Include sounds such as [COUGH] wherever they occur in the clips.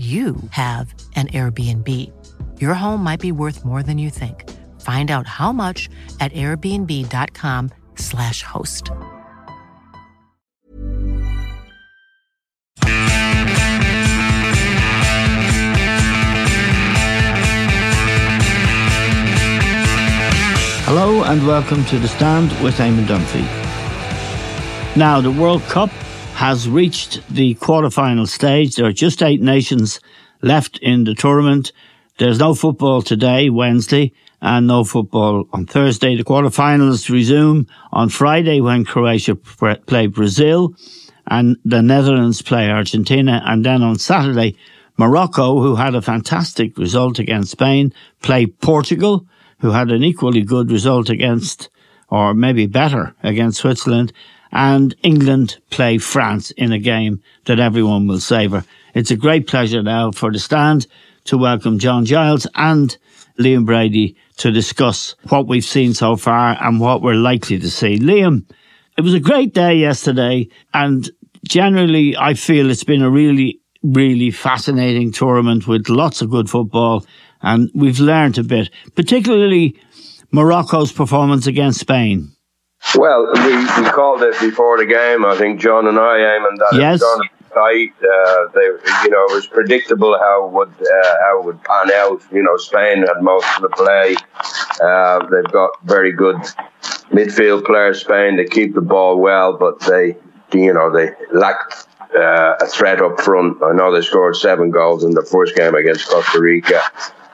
you have an Airbnb. Your home might be worth more than you think. Find out how much at airbnb.com/slash host. Hello and welcome to The Stand with Eamon Dunphy. Now, the World Cup has reached the quarter-final stage. There are just eight nations left in the tournament. There's no football today, Wednesday, and no football on Thursday. The quarter-finals resume on Friday when Croatia play Brazil and the Netherlands play Argentina. And then on Saturday, Morocco, who had a fantastic result against Spain, play Portugal who had an equally good result against, or maybe better, against Switzerland, and England play France in a game that everyone will savour. It's a great pleasure now for the stand to welcome John Giles and Liam Brady to discuss what we've seen so far and what we're likely to see. Liam, it was a great day yesterday, and generally, I feel it's been a really, really fascinating tournament with lots of good football and we've learned a bit, particularly Morocco's performance against Spain. Well, we, we called it before the game. I think John and I, Eamon, that yes. it was tight. Uh, they, you know, it was predictable how it would uh, how it would pan out. You know, Spain had most of the play. Uh, they've got very good midfield players. Spain they keep the ball well, but they, you know, they lacked uh, a threat up front. I know they scored seven goals in the first game against Costa Rica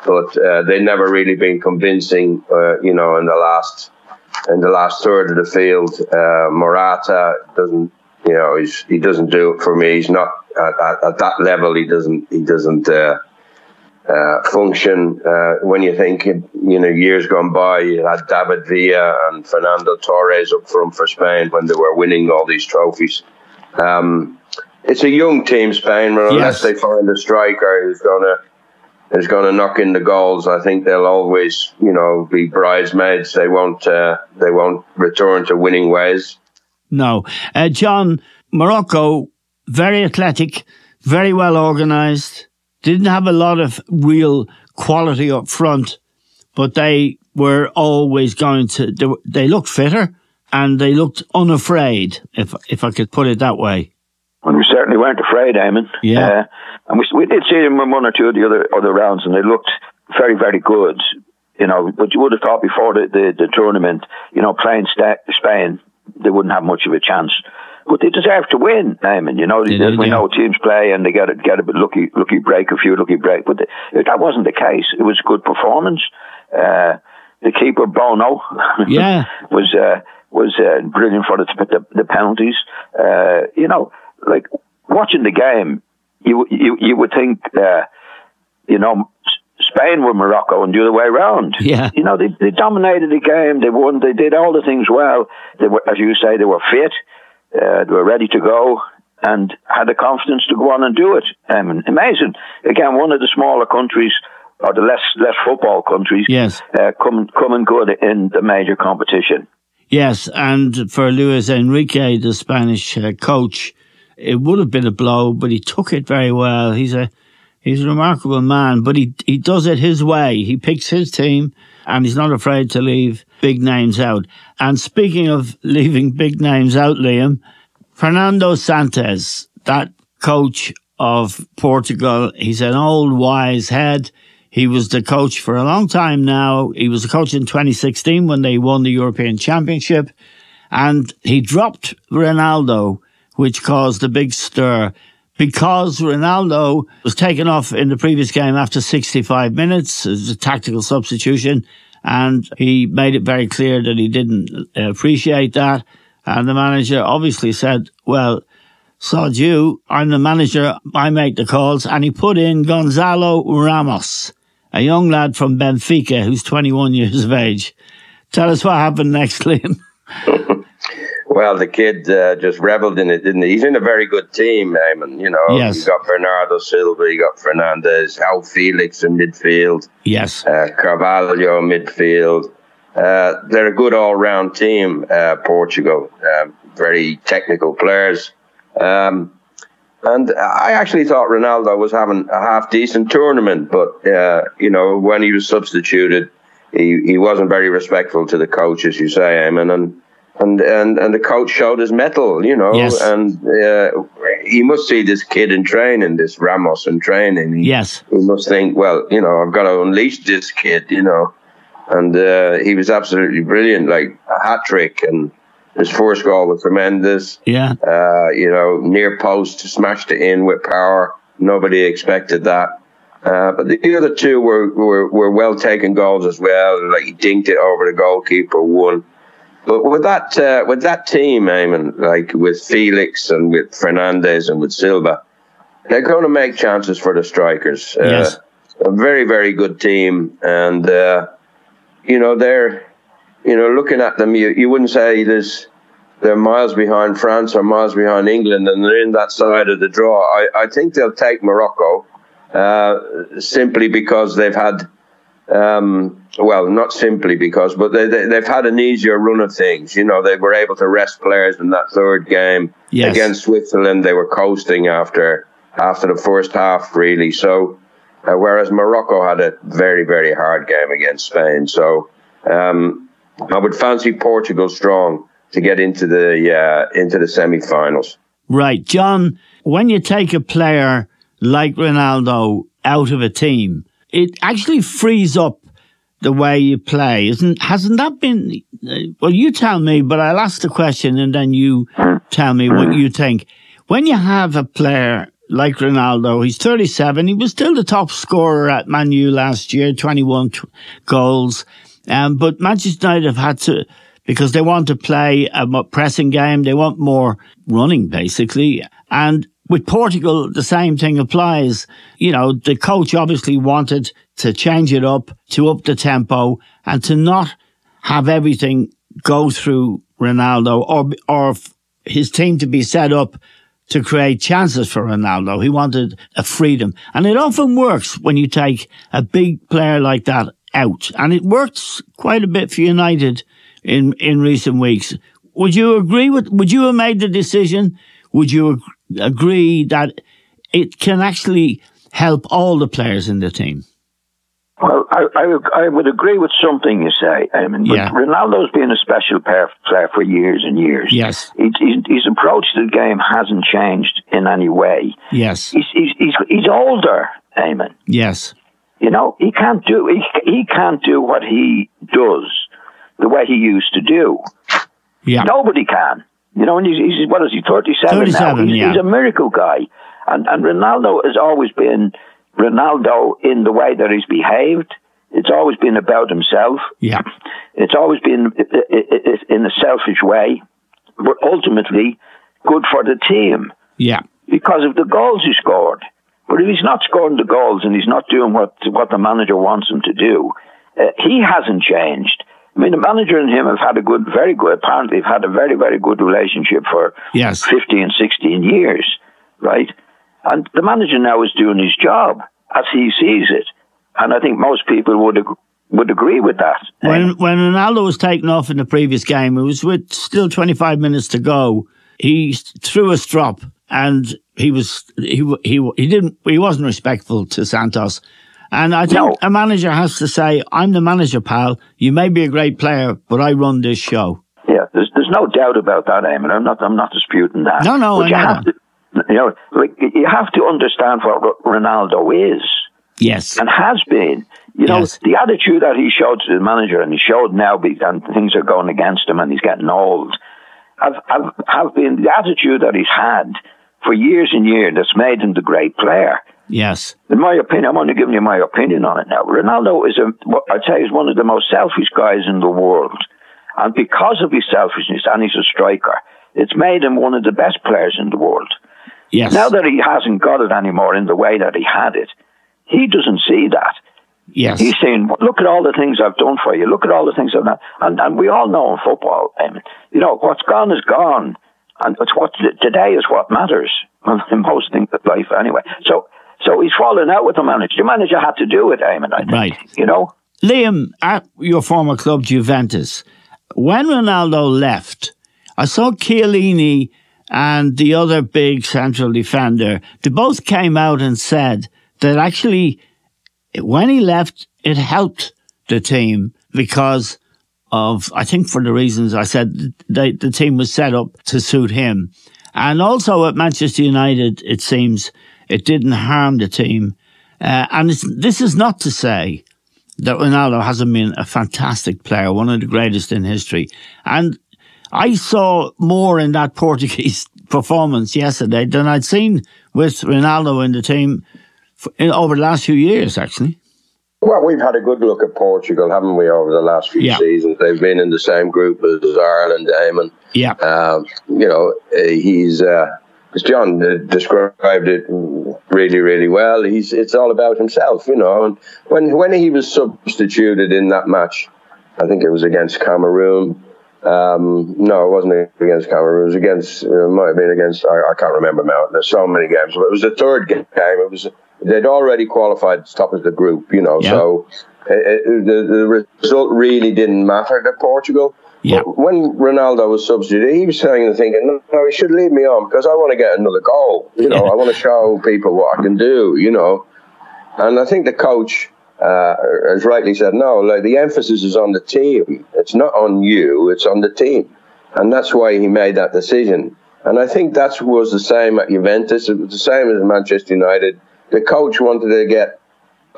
but uh, they never really been convincing. Uh, you know, in the last in the last third of the field, uh, Morata doesn't. You know, he's, he doesn't do it for me. He's not at, at, at that level. He doesn't. He doesn't. Uh, uh, function uh, when you think you know years gone by you had David Villa and Fernando Torres up front for Spain when they were winning all these trophies um, it's a young team Spain unless yes. they find a striker who's going to is going to knock in the goals. I think they'll always, you know, be bridesmaids. They won't, uh, they won't return to winning ways. No, uh, John, Morocco, very athletic, very well organised. Didn't have a lot of real quality up front, but they were always going to. They, they looked fitter and they looked unafraid, if if I could put it that way. Well, we certainly weren't afraid, Eamon. Yeah. Uh, and we, we did see them in one or two of the other other rounds, and they looked very, very good. You know, but you would have thought before the, the, the tournament, you know, playing St- Spain, they wouldn't have much of a chance. But they deserve to win, Eamon. You know, did, we yeah. know teams play and they get a, get a bit lucky, lucky break, a few lucky break. But the, that wasn't the case. It was a good performance. Uh, the keeper Bono, [LAUGHS] yeah, was uh, was uh, brilliant for the the, the penalties. Uh, you know, like watching the game, you you you would think, uh, you know, Spain were Morocco and the other way around. Yeah, you know, they they dominated the game. They won. They did all the things well. They were, as you say, they were fit. Uh, they were ready to go and had the confidence to go on and do it. Um, amazing. Again, one of the smaller countries or the less less football countries. Yes, uh, coming coming good in the major competition. Yes, and for Luis Enrique, the Spanish uh, coach, it would have been a blow, but he took it very well. He's a He's a remarkable man, but he, he does it his way. He picks his team and he's not afraid to leave big names out. And speaking of [LAUGHS] leaving big names out, Liam, Fernando Santos, that coach of Portugal, he's an old wise head. He was the coach for a long time now. He was the coach in 2016 when they won the European Championship. And he dropped Ronaldo, which caused a big stir because Ronaldo was taken off in the previous game after 65 minutes as a tactical substitution. And he made it very clear that he didn't uh, appreciate that. And the manager obviously said, well, sod you, I'm the manager, I make the calls. And he put in Gonzalo Ramos, a young lad from Benfica who's 21 years of age. Tell us what happened next, Liam. [LAUGHS] Well, the kid uh, just reveled in it, didn't he? He's in a very good team, Eamon. You know, yes. you got Bernardo Silva, you got Fernandes, Al Felix in midfield. Yes. Uh, Carvalho midfield. Uh, they're a good all-round team, uh, Portugal. Um, very technical players. Um, and I actually thought Ronaldo was having a half decent tournament, but uh, you know when he was substituted, he, he wasn't very respectful to the coach, as you say, Eamon, and and and and the coach showed his mettle, you know, yes. and uh, he must see this kid in training, this Ramos in training. He, yes, he must think, well, you know, I've got to unleash this kid, you know, and uh, he was absolutely brilliant, like a hat trick, and his first goal was tremendous. Yeah, uh, you know, near post, smashed it in with power. Nobody expected that. Uh, but the other two were, were, were well taken goals as well. Like he dinked it over the goalkeeper, one. But with that uh, with that team, Eamon, like with Felix and with Fernandes and with Silva, they're going to make chances for the strikers. Yes. Uh, a very very good team, and uh, you know they're you know looking at them, you, you wouldn't say there's they're miles behind France or miles behind England, and they're in that side of the draw. I, I think they'll take Morocco uh, simply because they've had um, well, not simply because, but they, they, have had an easier run of things. You know, they were able to rest players in that third game yes. against Switzerland. They were coasting after after the first half, really. So, uh, whereas Morocco had a very very hard game against Spain. So, um, I would fancy Portugal strong to get into the uh, into the semi-finals. Right, John. When you take a player like Ronaldo out of a team it actually frees up the way you play, isn't? Hasn't that been? Well, you tell me, but I'll ask the question and then you tell me what you think. When you have a player like Ronaldo, he's 37. He was still the top scorer at Man U last year, 21 t- goals. Um, but Manchester United have had to, because they want to play a pressing game. They want more running, basically. And with Portugal, the same thing applies. You know, the coach obviously wanted to change it up, to up the tempo, and to not have everything go through Ronaldo or or his team to be set up to create chances for Ronaldo. He wanted a freedom, and it often works when you take a big player like that out, and it works quite a bit for United in in recent weeks. Would you agree with? Would you have made the decision? Would you agree that it can actually help all the players in the team? Well, I, I, I would agree with something you say. I mean, yeah. Ronaldo's been a special player, for years and years. Yes, he, his, his approach to the game hasn't changed in any way. Yes, he's he's he's, he's older, Eamon. Yes, you know he can't do he he can't do what he does the way he used to do. Yeah, nobody can. You know, and he's, he's what is he, 37, 37 now? He's, yeah. he's a miracle guy. And, and Ronaldo has always been Ronaldo in the way that he's behaved. It's always been about himself. Yeah. It's always been in a selfish way, but ultimately good for the team. Yeah. Because of the goals he scored. But if he's not scoring the goals and he's not doing what, what the manager wants him to do, uh, he hasn't changed. I mean, the manager and him have had a good, very good, apparently, have had a very, very good relationship for yes. 15, 16 years, right? And the manager now is doing his job as he sees it. And I think most people would ag- would agree with that. When, when Ronaldo was taken off in the previous game, it was with still 25 minutes to go. He threw a strop and he was he he he didn't he wasn't respectful to Santos. And I think No. a manager has to say, "I'm the manager, pal. You may be a great player, but I run this show." Yeah, there's there's no doubt about that, Eamon. I'm not I'm not disputing that. No, no, but I you know have to, you know, like you have to understand what Ro- Ronaldo is Yes, and has been. You know, Yes. the attitude that he showed to the manager, and he showed now, and things are going against him, and he's getting old. Have have have been the attitude that he's had for years and years that's made him the great player. Yes, In my opinion, I'm only giving you my opinion on it now. Ronaldo is a, what I'd say, is one of the most selfish guys in the world, and because of his selfishness, and he's a striker, it's made him one of the best players in the world. yes. Now that he hasn't got it anymore in the way that he had it, he doesn't see that. yes, He's saying, "Look at all the things I've done for you. Look at all the things I've done." And, and we all know in football, um, you know, what's gone is gone, and it's what today is what matters in [LAUGHS] most things of life, anyway. So, so he's fallen out with the manager. The manager had to do it, Eamon. I think. Right. You know. Liam, at your former club Juventus, when Ronaldo left, I saw Chiellini and the other big central defender. They both came out and said that actually, when he left, it helped the team because of, I think for the reasons I said, they, the team was set up to suit him. And also at Manchester United, it seems it didn't harm the team. Uh, and it's, this is not to say that Ronaldo hasn't been a fantastic player, one of the greatest in history. And I saw more in that [LAUGHS] Portuguese performance yesterday than I'd seen with Ronaldo in the team for, in, over the last few years, actually. Well, we've had a good look at Portugal, haven't we, over the last few Yeah. seasons? They've been in the same group as Ireland, Eamon. Yeah. Um, you know, uh, he's, uh, as John uh, described it really, really well, he's it's all about himself, you know. And when, when he was substituted in that match, I think it was against Cameroon. Um, no, it wasn't against Cameroon. It was against, it might have been against, I, I can't remember now. There's so many games, but it was the third game. It was, they'd already qualified top of the group, you know, Yeah. so uh, uh, the, the result really didn't matter to Portugal. Yeah. When Ronaldo was substituted, he was saying and thinking, no, no, he should leave me on because I want to get another goal. You know. I want to show people what I can do, you know. And I think the coach uh, has rightly said, no, like the emphasis is on the team. It's not on you, it's on the team. And that's why he made that decision. And I think that was the same at Juventus. It was the same as Manchester United. The coach wanted to get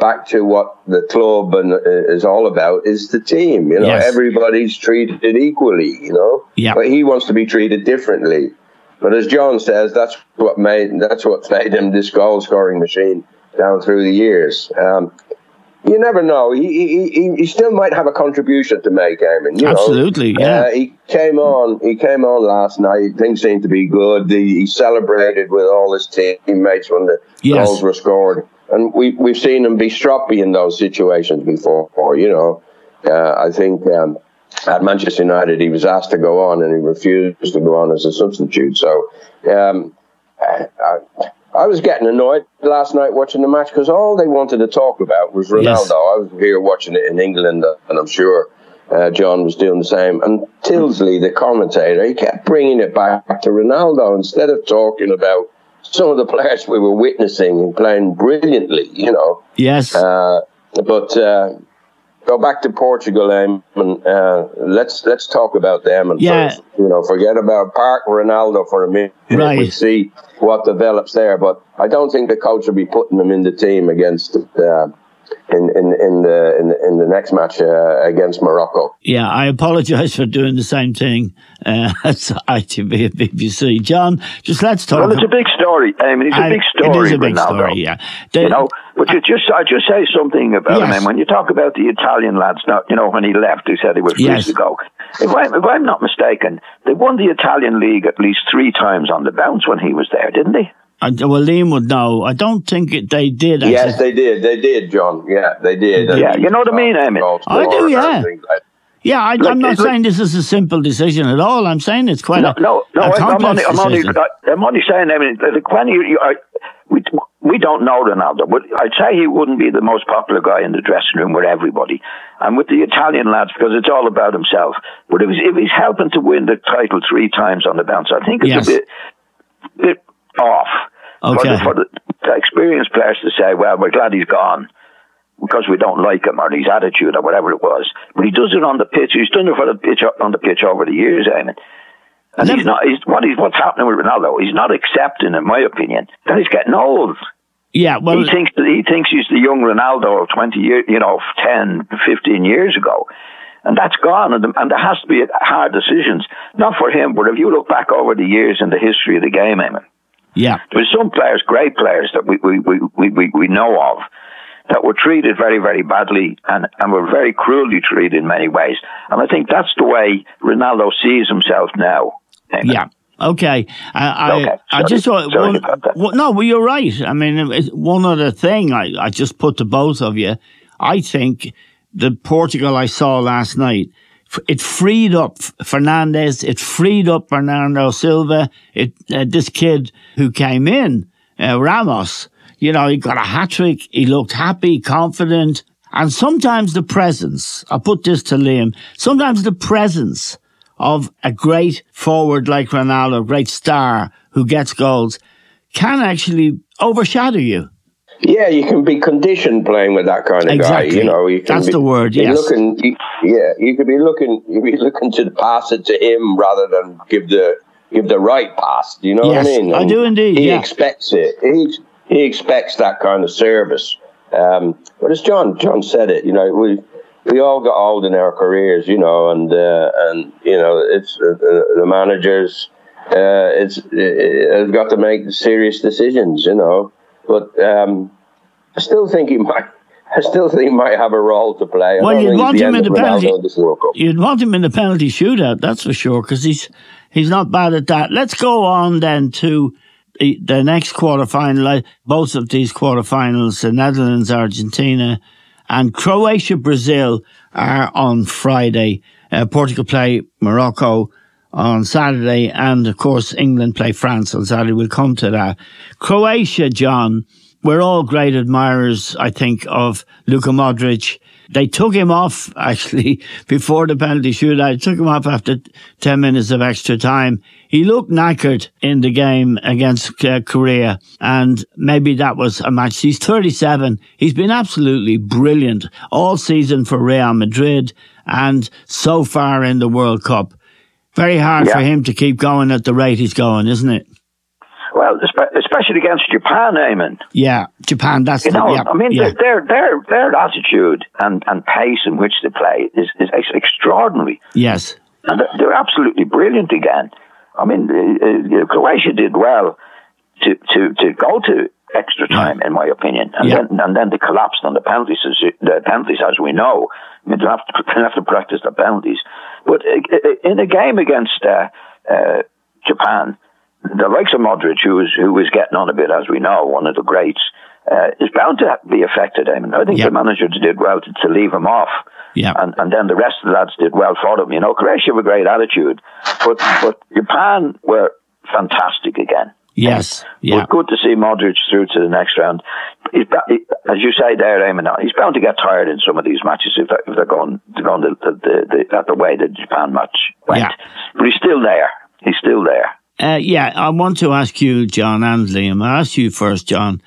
back to what the club and uh, is all about is the team. You know, Yes. everybody's treated equally. You know, Yeah. but he wants to be treated differently. But as John says, that's what made that's what made him this goal scoring machine down through the years. Um, you never know. He, he, he, he still might have a contribution to make, Eamon. You know? Absolutely, yeah. Uh, he came on. He came on last night. Things seemed to be good. He, he celebrated with all his teammates when the Yes. goals were scored, and we we've seen him be stroppy in those situations before. You know, uh, I think um, at Manchester United he was asked to go on and he refused to go on as a substitute. So. Um, I, I, was getting annoyed last night watching the match because all they wanted to talk about was Ronaldo. Yes. I was here watching it in England, and I'm sure uh, John was doing the same. And Tyldesley, the commentator, he kept bringing it back to Ronaldo instead of talking about some of the players we were witnessing and playing brilliantly, you know. Yes. Uh, but uh, go back to Portugal, um, and uh, let's let's talk about them. And Yeah. first, you know, forget about Park Ronaldo for a minute. Right. We'll see what develops there. But I don't think the coach will be putting them in the team against uh, in, in in the in, in the next match uh, against Morocco. yeah, I apologise for doing the same thing uh, [LAUGHS] as ITV and BBC. John, just let's talk. Well, it's a big story. I mean, it's a I- big story. It is a big Ronaldo. story, yeah. The- you know, but you just I just say something about him. Yes. And when you talk about the Italian lads, now you know when he left, he said he was free Yes. to go. If I'm if I'm not mistaken, they won the Italian league at least three times on the bounce when he was there, didn't they? I, well, Liam would know. I don't think it, they did. Actually. Yes, they did. They did, John. Yeah, they did. Yeah, you know what I mean, Emmett? Goal I do, yeah. like- Yeah, I, Look, I'm not it- look- saying this is a simple decision at all. I'm saying it's quite No, a, no, no. a I- I'm only, I'm only. I- I'm only saying. I mean, like when you, you I, we we don't know Ronaldo, but I'd say he wouldn't be the most popular guy in the dressing room with everybody, and with the Italian lads because it's all about himself. But if he's, if he's helping to win the title three times on the bounce, I think it's Yes. a bit, bit off. Okay. For, the, for the, experienced players to say, well, we're glad he's gone because we don't like him or his attitude or whatever it was. But he does it on the pitch. He's done it for the pitch on the pitch over the years, Eamon. And he's not. He's, what he's what's happening with Ronaldo? He's not accepting, in my opinion, that he's getting old. Yeah, well, he thinks he thinks he's the young Ronaldo of twenty years, you know, 10, 15 years ago, and that's gone. And, and there has to be hard decisions, not for him, but if you look back over the years in the history of the game, Eamon, yeah, there's some players, great players that we we, we, we, we know of that were treated very, very badly and, and were very cruelly treated in many ways. And I think that's the way Ronaldo sees himself now. Yeah. Okay. I, okay. I, I just thought, one, well, no, well, you're right. I mean, one other thing I, I just put to both of you. I think the Portugal I saw last night, it freed up Fernandes. It freed up Bernardo Silva. It, uh, this kid who came in, uh, Ramos, you know, he got a hat trick. He looked happy, confident. And sometimes the presence, I put this to Liam, sometimes the presence of a great forward like Ronaldo, a great star who gets goals, can actually overshadow you. Yeah, you can be conditioned playing with that kind of exactly. guy. You know, you that's be, the word. Yes. Looking, you, yeah, you could be looking, you be looking to pass it to him rather than give the give the right pass. Do you know yes, what I mean? And I do indeed. He yeah. expects it. He he expects that kind of service. Um, but as John John said it, you know, we we all got old in our careers, you know, and uh, and you know, it's uh, the managers. Uh, it's it, have got to make serious decisions, you know. But um, I still think he might. I still think he might have a role to play. well, you'd want him in the penalty. You'd want him in the penalty shootout, that's for sure, because he's he's not bad at that. Let's go on then to the, the next quarterfinal. Both of these quarterfinals, the Netherlands, Argentina, and Croatia, Brazil are on Friday. Uh, Portugal play Morocco on Saturday, and of course England play France on Saturday. We'll come to that. Croatia, John, we're all great admirers, I think, of Luka Modric. They took him off [LAUGHS] actually before the penalty shootout. They took him off after 10 minutes of extra time. He looked knackered in the game against uh, Korea and maybe that was a match. He's 37. He's been absolutely brilliant all season for Real Madrid and so far in the World Cup. Very hard yeah. for him to keep going at the rate he's going, isn't it? Well, especially against Japan, Eamon. Yeah, Japan. That's you the, know. Yeah, I mean, yeah. their their their attitude and, and pace in which they play is, is extraordinary. Yes, and they're absolutely brilliant again. I mean, uh, uh, Croatia did well to to to go to extra time, yeah. in my opinion, and then and then they collapsed on the penalties. As, the penalties, as we know, They have to [LAUGHS] they have to practice the penalties. But uh, in a game against uh, uh, Japan the likes of Modric, who is who is getting on a bit, as we know, one of the greats, uh, is bound to be affected. I mean, I think yep. the managers did well to, to leave him off. Yeah. And, and then the rest of the lads did well for them. You know, Croatia have a great attitude, but but Japan were fantastic again. Yes. Yeah. Good to see Modric through to the next round. He's, he, as you say there, Eamon, he's bound to get tired in some of these matches if they're, if they're going, they're going the, the, the, the way the Japan match went. Yeah. But he's still there. He's still there. Uh, yeah, I want to ask you, John and Liam. I ask you first, John,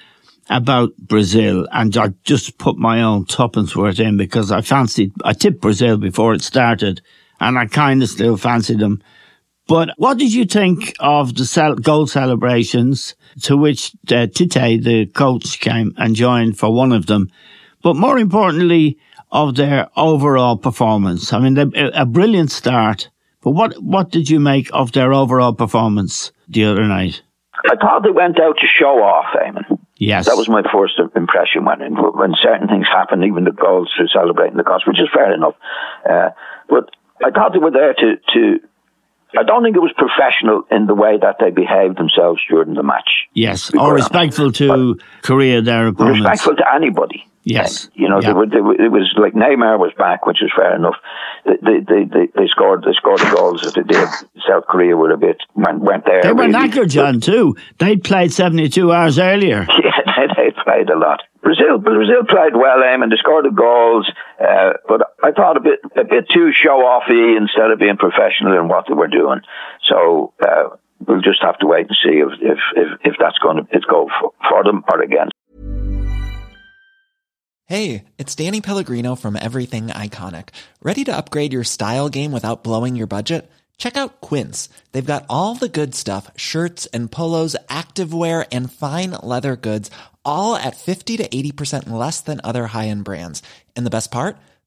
about Brazil, and I just put my own tuppence worth in because I fancied, I tipped Brazil before it started, and I kind of still fancied them. But what did you think of the goal celebrations to which uh, Tite, the coach, came and joined for one of them? But more importantly, of their overall performance. I mean, a brilliant start but what what did you make of their overall performance the other night? I thought they went out to show off, Eamon. Yes. That was my first impression when when certain things happened, even the goals for celebrating the goals, which is fair enough. Uh, but I thought they were there to, to I don't think it was professional in the way that they behaved themselves during the match. Yes, or respectful to Korea, their opponents. Respectful to anybody. Yes. You know, yeah. they, they, it was like Neymar was back, which is fair enough. They, they, they, they scored they scored the goals that they did. South Korea were a bit went, went there. They were really. knackered, John, too. They'd played 72 hours earlier. [LAUGHS] Yeah, they, they played a lot. Brazil, Brazil played well, aim, and they scored the goals. Uh, but I thought a bit, a bit too show offy instead of being professional in what they were doing. So uh, we'll just have to wait and see if if if, if that's going to go for, for them or against. Hey, it's Danny Pellegrino from Everything Iconic. Ready to upgrade your style game without blowing your budget? Check out Quince. They've got all the good stuff: shirts and polos, activewear, and fine leather goods, all at fifty to eighty percent less than other high-end brands. And the best part?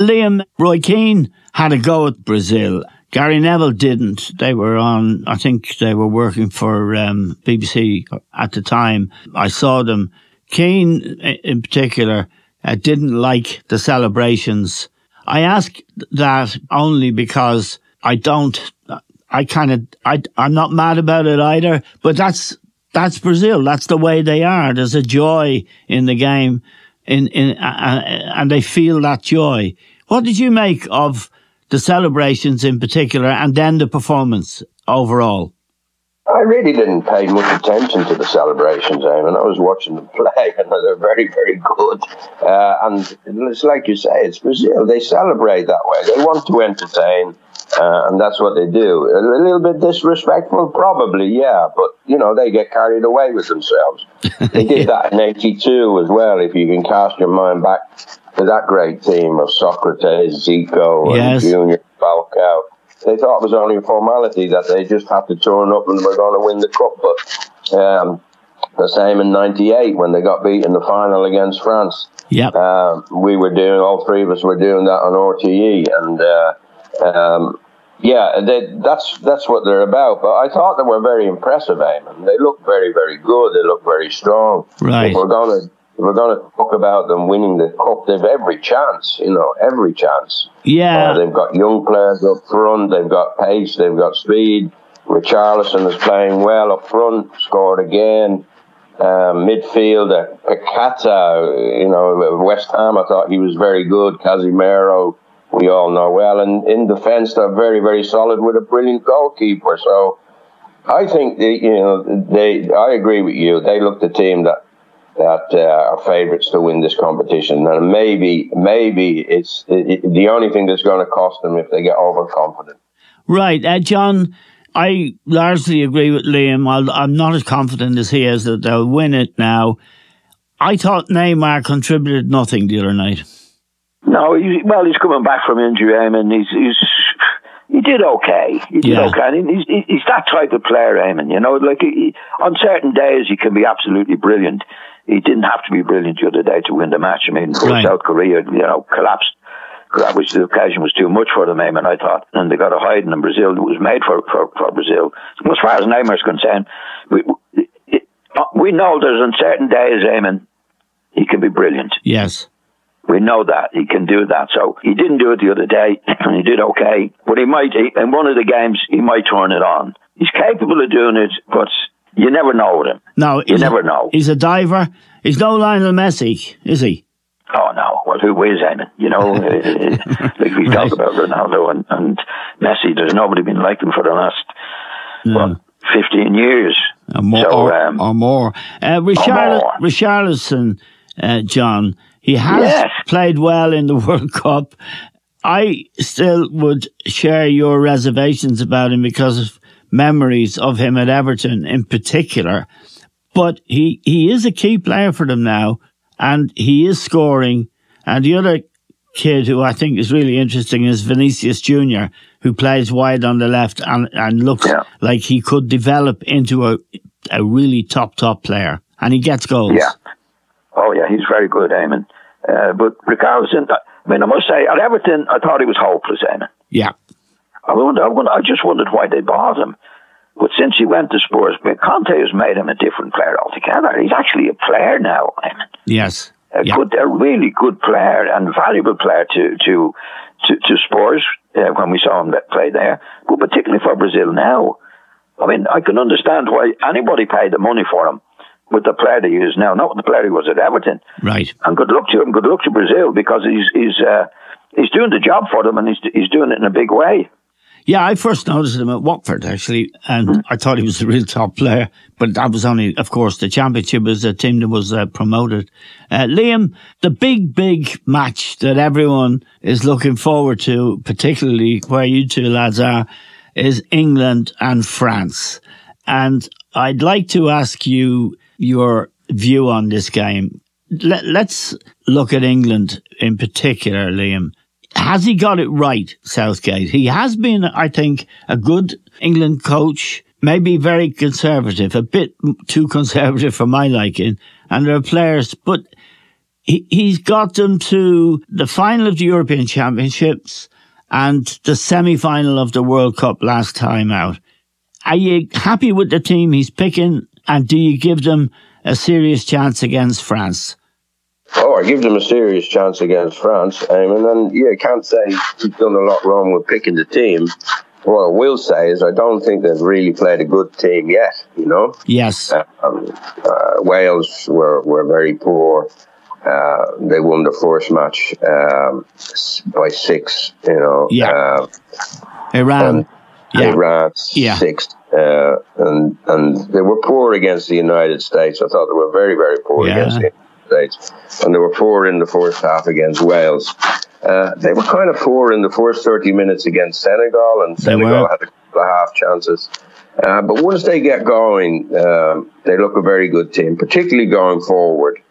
Liam Roy Keane had a go at Brazil. Gary Neville didn't. They were on, I think they were working for um, BBC at the time. I saw them. Keane, in particular, uh, didn't like the celebrations. I ask that only because I don't, I kind of, I, I'm not mad about it either, but that's, that's Brazil. That's the way they are. There's a joy in the game in, in, uh, uh and they feel that joy. What did you make of the celebrations in particular, and then the performance overall? I really didn't pay much attention to the celebrations, Eamon. I was watching them [LAUGHS] play, and they're very, very good. Uh, and it's like you say, it's Brazil. They celebrate that way. They want to entertain, uh, and that's what they do. A little bit disrespectful, probably, yeah, but you know they get carried away with themselves. [LAUGHS] They did that in '82 as well. If you can cast your mind back to that great team of Socrates, Zico, yes. and Junior Falcao. They thought it was only a formality that they just had to turn up and were going to win the cup. But um, the same in '98 when they got beat in the final against France. Yeah, um, we were doing all three of us were doing that on RTE, and uh, um, yeah, they, that's that's what they're about. But I thought they were very impressive, Eamon. They look very, very good. They look very strong. Right. If we're going to we're going to talk about them winning the cup, they've every chance, you know, every chance. Yeah. Uh, they've got young players up front, they've got pace, they've got speed. Richarlison is playing well up front, scored again. Uh, midfielder, Paqueta, you know, West Ham, I thought he was very good. Casemiro, we all know well. And in defence, they're very, very solid with a brilliant goalkeeper. So I think, they, you know, they, I agree with you. They look the team that that uh, are favourites to win this competition. And maybe, maybe it's it, it, the only thing that's going to cost them if they get overconfident. Right, uh, John. I largely agree with Liam. i am not as confident as he is that they'll win it now. I thought Neymar contributed nothing the other night. No, he, well, he's coming back from injury, and he's, he's he did okay. He did yeah. okay. And he's, he's that type of player, Eamon. You know, like he, on certain days he can be absolutely brilliant he didn't have to be brilliant the other day to win the match. I mean, right. South Korea, you know, collapsed. Which the occasion was too much for them, Eamon, I thought. And they got a hiding in Brazil that was made for, for, for Brazil. As far as Neymar's concerned, we, we know there's on certain days, Eamon, he can be brilliant. Yes. We know that he can do that. So he didn't do it the other day. And [CLEARS THROAT] he did okay, but he might in one of the games he might turn it on. He's capable of doing it, but you never know with him. No, you never know. He's a diver. He's no Lionel Messi, is he? Oh no! Well, who is Eamon? You know, [LAUGHS] [LAUGHS] like we right. talk about Ronaldo and, and Messi. There's nobody been like them for the last no. what, fifteen years. Or more, so, or, um, or more. Uh, Richard, Richarlison, uh, John, he has yes. played well in the [LAUGHS] World Cup. I still would share your reservations about him because of memories of him at Everton in particular. But he, he is a key player for them now and he is scoring. And the other kid who I think is really interesting is Vinicius Jr., who plays wide on the left and, and looks yeah. like he could develop into a, a really top, top player. And he gets goals. Yeah. Oh, yeah, he's very good, Eamon. Uh, but Richarlison, I mean, I must say, at Everton, I thought he was hopeless, Eamon. Yeah. I, wonder, I, wonder, I just wondered why they bought him. But since he went to Spurs, Conte has made him a different player altogether. He's actually a player now. Yes. A yeah. good, a really good player and valuable player to to to, to Spurs uh, when we saw him play there, but particularly for Brazil now. I mean, I can understand why anybody paid the money for him with the player he is now, not with the player he was at Everton. Right. And good luck to him. Good luck to Brazil because he's he's uh, he's doing the job for them and he's he's doing it in a big way. Yeah, I first noticed him at Watford actually, and mm. I thought he was a real top player. But that was only, of course, the championship was a team that was uh, promoted. Uh, Liam, the big, big match that everyone is looking forward to, particularly where you two lads are, is England and France. And I'd like to ask you your view on this game. Let, let's look at England in particular, Liam has he got it right, Southgate? He has been, I think, a good England coach, maybe very conservative, a bit too conservative for my liking. And there are players, but he, he's got them to the final of the European Championships and the semi-final of the World Cup last time out. Are you happy with the team he's picking? And do you give them a serious chance against France? Oh, I give them a serious chance against France. Um, and then, yeah, can't say he's done a lot wrong with picking the team. What I will say is I don't think they've really played a good team yet, you know? Yes. Um, uh, Wales were, were very poor. Uh, they won the first match um, by six, you know. Yeah. Uh, Iran. Yeah. Iran, yeah. six. Uh, and, and they were poor against the United States. I thought they were very, very poor yeah. against the States, and they were four in the first half against Wales. Uh, they were kind of four in the first 30 minutes against Senegal, and Senegal had a couple of half chances. Uh, but once they get going, um, they look a very good team, particularly going forward.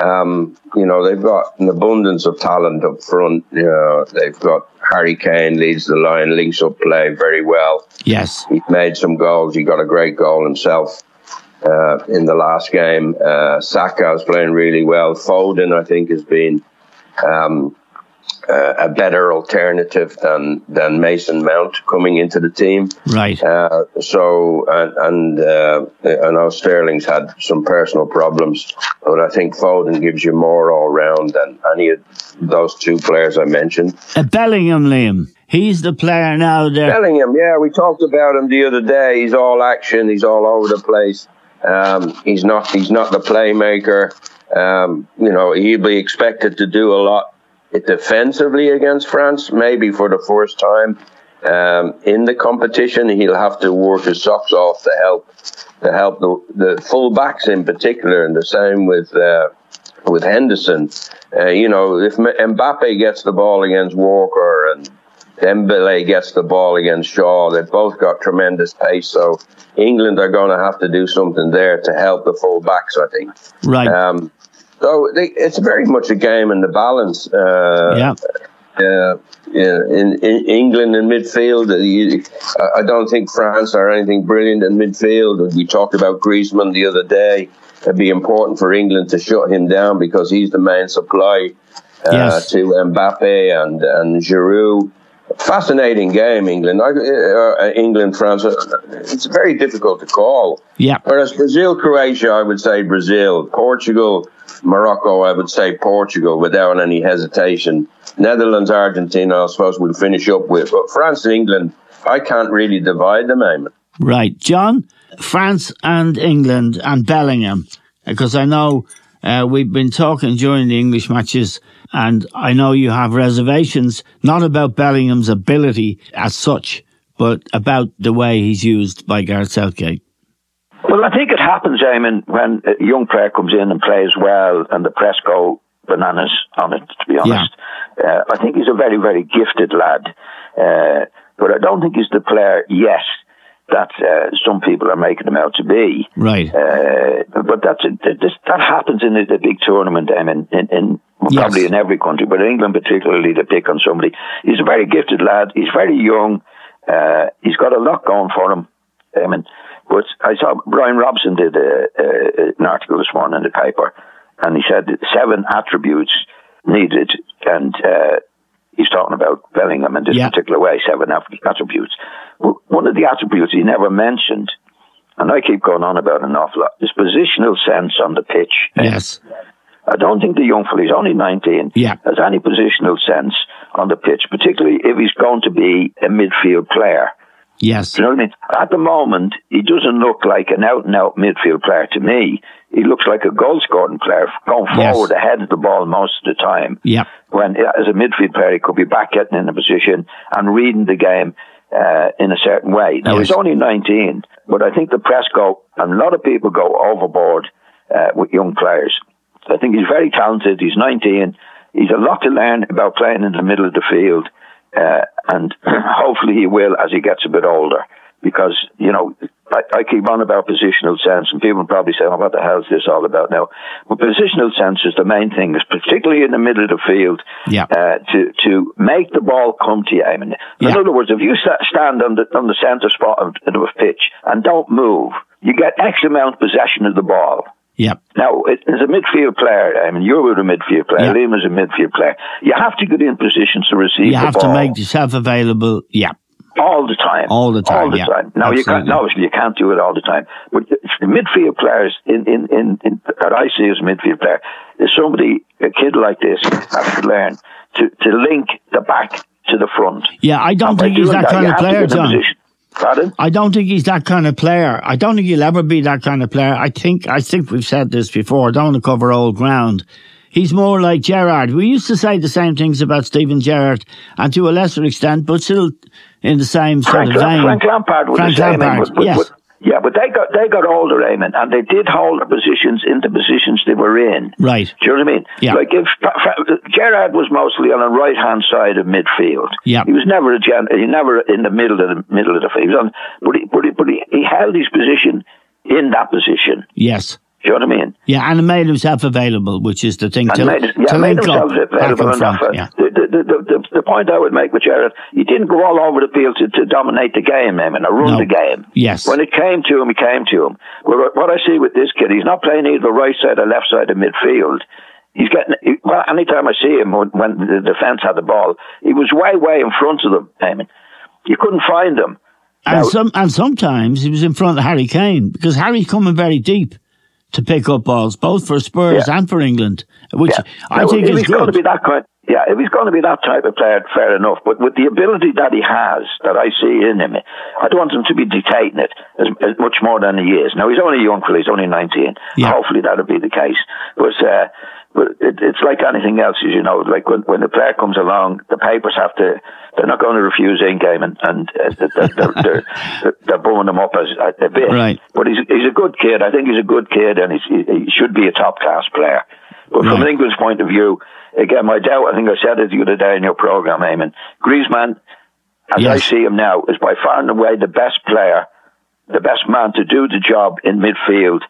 Um, you know, they've got an abundance of talent up front. You know, they've got Harry Kane leads the line, links up play very well. Yes. He's made some goals. He got a great goal himself uh, in the last game. Uh, Saka is playing really well. Foden, I think, has been um, uh, a better alternative than than Mason Mount coming into the team. Right. Uh, so and and uh, I know Sterling's had some personal problems, but I think Foden gives you more all round than any of those two players I mentioned. Uh, Bellingham, Liam. He's the player now. There. Bellingham, yeah, we talked about him the other day. He's all action. He's all over the place. Um, he's not he's not the playmaker. Um, you know, he'll be expected to do a lot defensively against France, maybe for the first time um, in the competition. He'll have to work his socks off to help to help the, the full backs in particular, and the same with uh, with Henderson. Uh, you know, if Mbappe gets the ball against Walker and Dembele gets the ball against Shaw. They've both got tremendous pace, so England are going to have to do something there to help the full backs. I think. Right. Um, so they, it's very much a game in the balance. Uh, yeah. Uh, in, in, England in midfield, uh, I don't think France are anything brilliant in midfield. We talked about Griezmann the other day. It'd be important for England to shut him down because he's the main supply uh, yes. to Mbappe and and Giroud fascinating game, England. Uh, England, France. Uh, it's very difficult to call. Yeah. Whereas Brazil, Croatia, I would say Brazil. Portugal, Morocco, I would say Portugal without any hesitation. Netherlands, Argentina, I suppose we'll finish up with. But France and England, I can't really divide them, Eamon. Right. John, France and England and Bellingham, because I know uh, we've been talking during the English matches, and I know you have reservations, not about Bellingham's ability as such, but about the way he's used by Gareth Southgate. Well, I think it happens, Eamon, when a young player comes in and plays well and the press go bananas on it, to be honest. Yeah. Uh, I think he's a very, very gifted lad. Uh, but I don't think he's the player yet that uh, some people are making him out to be. Right. Uh, but that's that happens in the, big tournament, I mean, in, in yes. probably in every country, but in England particularly, they pick on somebody. He's a very gifted lad. He's very young. Uh, he's got a lot going for him. I mean, but I saw Brian Robson did a, a, an article this morning in the paper, and he said seven attributes needed, and uh, he's talking about Bellingham in this yeah. particular way, seven attributes. One of the attributes he never mentioned, and I keep going on about an awful lot, is positional sense on the pitch. Yes. I don't think the young fella, he's only 19, yeah. has any positional sense on the pitch, particularly if he's going to be a midfield player. Yes. You know what I mean? At the moment, he doesn't look like an out and out midfield player to me. He looks like a goal scoring player going forward yes. ahead of the ball most of the time. Yeah. When, as a midfield player, he could be back getting in a position and reading the game uh, in a certain way. Now, yes. he's only 19, but I think the press go, and a lot of people go overboard uh, with young players. I think he's very talented. He's 19. He's a lot to learn about playing in the middle of the field. Uh, and [CLEARS THROAT] hopefully he will as he gets a bit older. Because, you know, I, I keep on about positional sense, and people probably say, oh, what the hell is this all about now? But positional sense is the main thing, is particularly in the middle of the field, yeah. uh, to, to make the ball come to you. I mean, in yeah. other words, if you stand on the, on the centre spot of, of a pitch and don't move, you get X amount possession of the ball. Yeah. Now, as a midfield player, I mean, you're a midfield player, yep. Liam is a midfield player. You have to get in positions to receive. You have to make yourself available. Yeah. All the time. All the time. All the yeah. time. Now you can't. Obviously, you can't do it all the time. But the midfield players in, in, in, in that I see as a midfield player is somebody, a kid like this, has to learn to, to link the back to the front. Yeah, I don't think he's that, that kind of player, John. Position. Pardon? I don't think he's that kind of player. I don't think he'll ever be that kind of player. I think I think we've said this before. I don't want to cover old ground. He's more like Gerrard. We used to say the same things about Steven Gerrard, and to a lesser extent, but still in the same Frank sort of vein. Frank Lampard was Frank the same. Lampard, but, but, yes. But, yeah, but they got they got older, Eamon, and they did hold their positions in the positions they were in. Right. Do you know what I mean? Yeah. Like if Gerrard was mostly on the right hand side of midfield. Yeah. He was never a gen, he never in the middle of the middle of the field. He was on, but he, but he, but he, he held his position in that position. Yes. Do you know what I mean? Yeah, and he made himself available, which is the thing and to, made, yeah, to made himself available back and front. Yeah. The, the, the, the, the point I would make with Gerrard, he didn't go all over the field to, to dominate the game, I mean, or run No. the game. Yes. When it came to him, he came to him. But what I see with this kid, he's not playing either right side or left side of midfield. He's getting, well, anytime I see him when, the defence had the ball, he was way, way in front of them, I mean. You couldn't find him. And Now- some and sometimes he was in front of Harry Kane because Harry's coming very deep to pick up balls, both for Spurs Yeah. and for England, which Yeah. I Now, think is he's going to good. be that kind, yeah, if he's going to be that type of player, fair enough. But with the ability that he has, that I see in him, I don't want him to be dictating it as, as much more than he is. Now he's only young, fella, he's only nineteen. Yeah. Hopefully that'll be the case. But uh, but it, it's like anything else, as you know. Like when when the player comes along, the papers have to. They're not going to refuse in game, and, and uh, they're, they're, they're, they're, bumming him up as a bit. Right. But he's he's a good kid. I think he's a good kid, and he's, he, he should be a top class player. But from Right. England's point of view, again, my doubt, I think I said it the other day in your program, Eamon. Griezmann, as I see him now, is by far and away the best player, the best man to do the job in midfield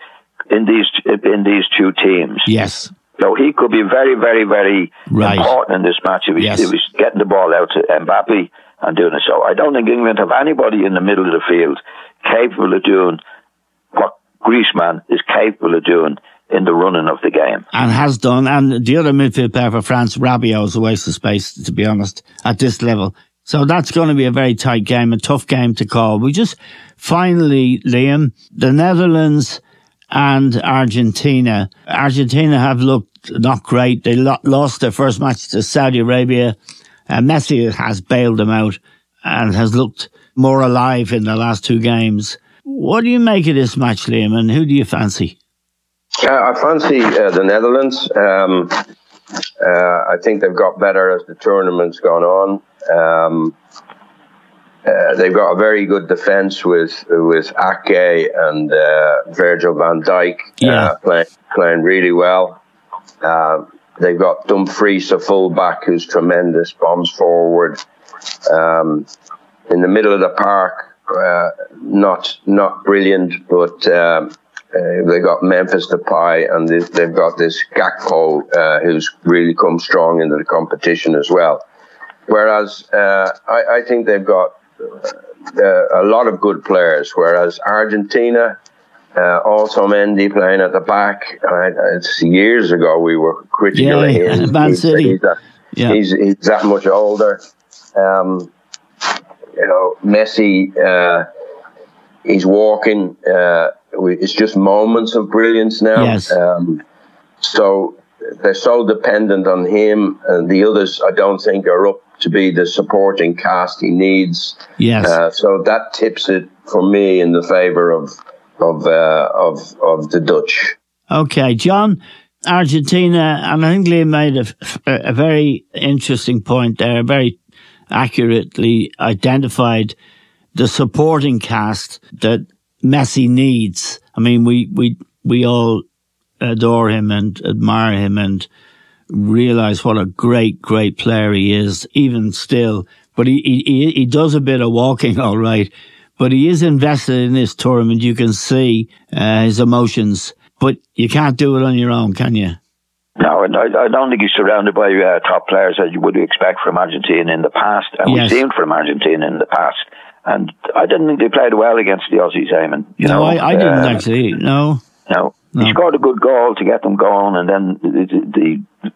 in these in these two teams. Yes, So he could be very, very, very Right. important in this match if he's, Yes. if he's getting the ball out to Mbappe and doing it. So I don't think England have anybody in the middle of the field capable of doing what Griezmann is capable of doing in the running of the game. and has done. And the other midfield player for France, Rabiot, is a waste of space, to be honest, at this level. So that's going to be a very tight game, a tough game to call. We just finally, Liam, the Netherlands and Argentina. Argentina have looked not great. They lost their first match to Saudi Arabia. Uh, Messi has bailed them out and has looked more alive in the last two games. What do you make of this match, Liam, and who do you fancy? Uh, I fancy uh, the Netherlands. Um, uh, I think they've got better as the tournament's gone on. Um, uh, they've got a very good defence with with Ake and uh, Virgil van Dijk Yeah. uh, playing, playing really well. Uh, they've got Dumfries, a fullback who's tremendous, bombs forward. Um, in the middle of the park, uh, not not brilliant, but um, uh, they got Memphis Depay and they, they've got this Gakpo uh, who's really come strong into the competition as well. Whereas uh, I, I think they've got uh, a lot of good players. Whereas Argentina, uh, Otamendi playing at the back. I, it's years ago we were critical Yeah, of him. [LAUGHS] Man He's- City. He's, a- Yeah. he's, he's that much older. Um, you know, Messi, uh, he's walking. We- it's just moments of brilliance now. Yes. Um, so they're so dependent on him, and the others, I don't think, are up to be the supporting cast he needs. Yes. Uh, so that tips it for me in the favour of of uh, of of the Dutch. Okay, John, Argentina, and I think Liam made a, a very interesting point there, very accurately identified the supporting cast that Messi needs. I mean, we, we, we all adore him and admire him and realize what a great, great player he is, even still. But he, he, he does a bit of walking, [LAUGHS] all right. But he is invested in this tournament. You can see uh, his emotions, but you can't do it on your own, can you? No, and I, I don't think he's surrounded by uh, top players as you would expect from Argentina in the past, and Yes. we've seen from Argentina in the past. And I didn't think they played well against the Aussies, Eamon. You no, know, I, I didn't uh, actually. No. No. No. He scored a good goal to get them going, and then the, the,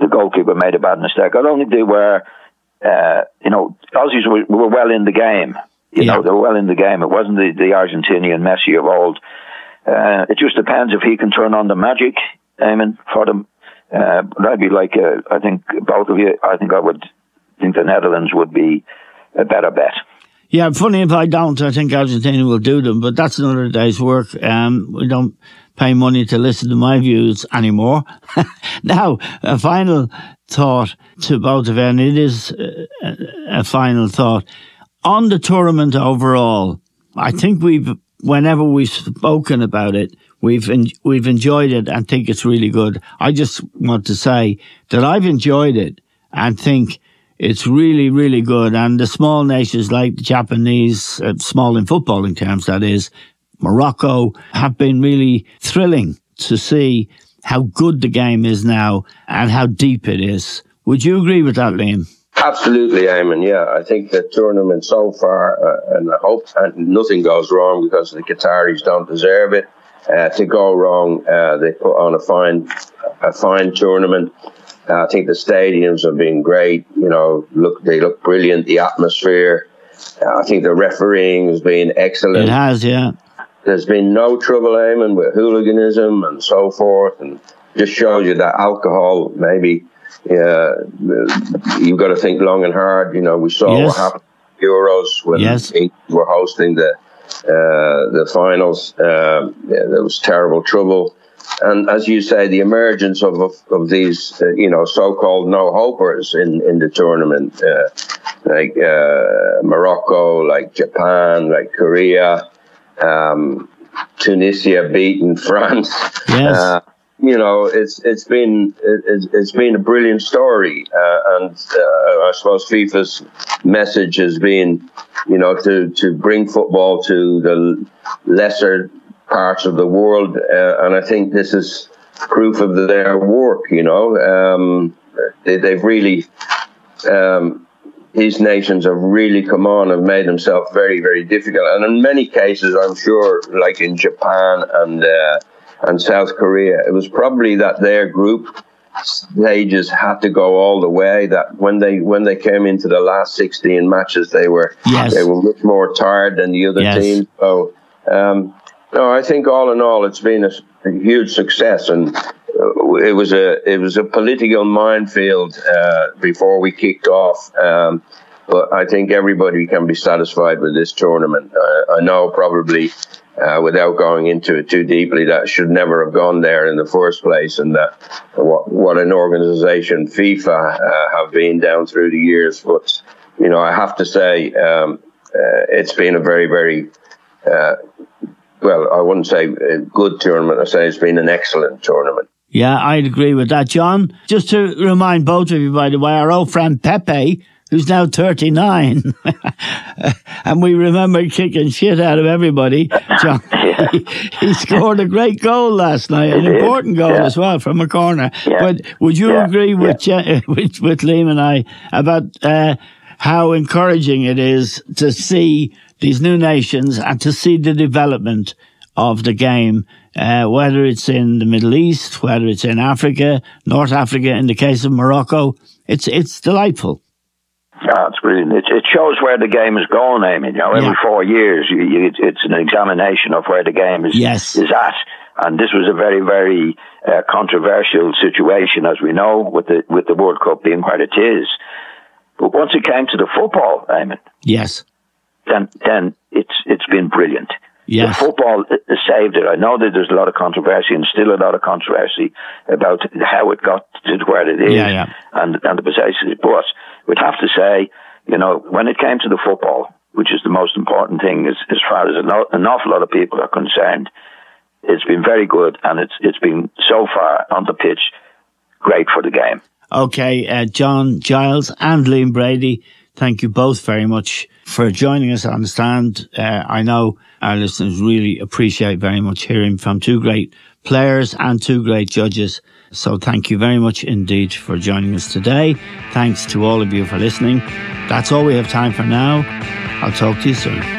the goalkeeper made a bad mistake. I don't think they were, uh, you know, Aussies were, were well in the game. You Yeah. know, they were well in the game. It wasn't the, the Argentinian Messi of old. Uh, it just depends if he can turn on the magic, Eamon, for them. Uh, but I'd be like, uh, I think both of you, I think I would think the Netherlands would be a better bet. Yeah, funny if I don't, I think Argentina will do them, but that's another day's work. Um, we don't pay money to listen to my views anymore. [LAUGHS] now, a final thought to both of you, and it is uh, a final thought. On the tournament overall, I think we've, whenever we've spoken about it, we've, en- we've enjoyed it and think it's really good. I just want to say that I've enjoyed it and think it's really, really good. And the small nations like the Japanese, uh, small in footballing terms, that is, Morocco, have been really thrilling to see how good the game is now and how deep it is. Would you agree with that, Liam? Absolutely, Eamon. Yeah, I think the tournament so far, uh, and I hope and nothing goes wrong because the Qataris don't deserve it. Uh, to go wrong, uh, they put on a fine, a fine tournament. Uh, I think the stadiums have been great. You know, look, they look brilliant. The atmosphere. Uh, I think the refereeing has been excellent It has, yeah. there's been no trouble Eamon with hooliganism and so forth, and just shows you that alcohol maybe yeah, you've got to think long and hard. You know, we saw Yes. what happened at Euros when Yes. England were hosting the uh, the finals. Um, yeah, there was terrible trouble. And as you say, the emergence of of, of these, uh, you know, so-called no-hopers in, in the tournament, uh, like uh, Morocco, like Japan, like Korea, um, Tunisia beating [LAUGHS] France. Yes. Uh, you know, it's it's been it's, it's been a brilliant story, uh, and uh, I suppose FIFA's message has been, you know, to to bring football to the lesser parts of the world, uh, and I think this is proof of their work. You know, um, they, they've really. Um, these nations have really come on and made themselves very, very difficult. And in many cases, I'm sure, like in Japan and uh, and South Korea, it was probably that their group stages had to go all the way. That when they when they came into the last 16 matches, they were Yes. they were much more tired than the other Yes. teams. So. Um, No, I think all in all, it's been a, huge success, and uh, it was a it was a political minefield uh, before we kicked off. Um, but I think everybody can be satisfied with this tournament. Uh, I know probably uh, without going into it too deeply, that should never have gone there in the first place, and that what, what an organisation FIFA uh, have been down through the years. But you know, I have to say, um, uh, it's been a very, very uh, well, I wouldn't say a good tournament. I say it's been an excellent tournament. Yeah, I'd agree with that, John. Just to remind both of you, by the way, our old friend Pepe who's now 39. [LAUGHS] and we remember kicking shit out of everybody. John, [LAUGHS] yeah. he, he, scored a great goal last night, an important goal yeah. as well from a corner. Yeah. But would you agree with, uh, [LAUGHS] with, with Liam and I about uh, how encouraging it is to see these new nations and to see the development of the game, uh, whether it's in the Middle East, whether it's in Africa, North Africa, in the case of Morocco, it's it's delightful. Yeah, it's brilliant. It, it shows where the game is going, Eamon. You know, every yeah. four years, you, you, it's an examination of where the game is yes. is at. And this was a very, very uh, controversial situation, as we know, with the with the World Cup being what it is. But once it came to the football, Eamon, yes, then then it's it's been brilliant. Yes. The football saved it. I know that there's a lot of controversy and still a lot of controversy about how it got to where it is yeah, yeah. and and the possessions. But we'd have to say, you know, when it came to the football, which is the most important thing as, as far as an, an awful lot of people are concerned, it's been very good and it's it's been so far on the pitch great for the game. Okay, uh, John Giles and Liam Brady, thank you both very much for joining us on the stand. Uh, I know our listeners really appreciate very much hearing from two great players and two great judges. So thank you very much indeed for joining us today. Thanks to all of you for listening. That's all we have time for now. I'll talk to you soon.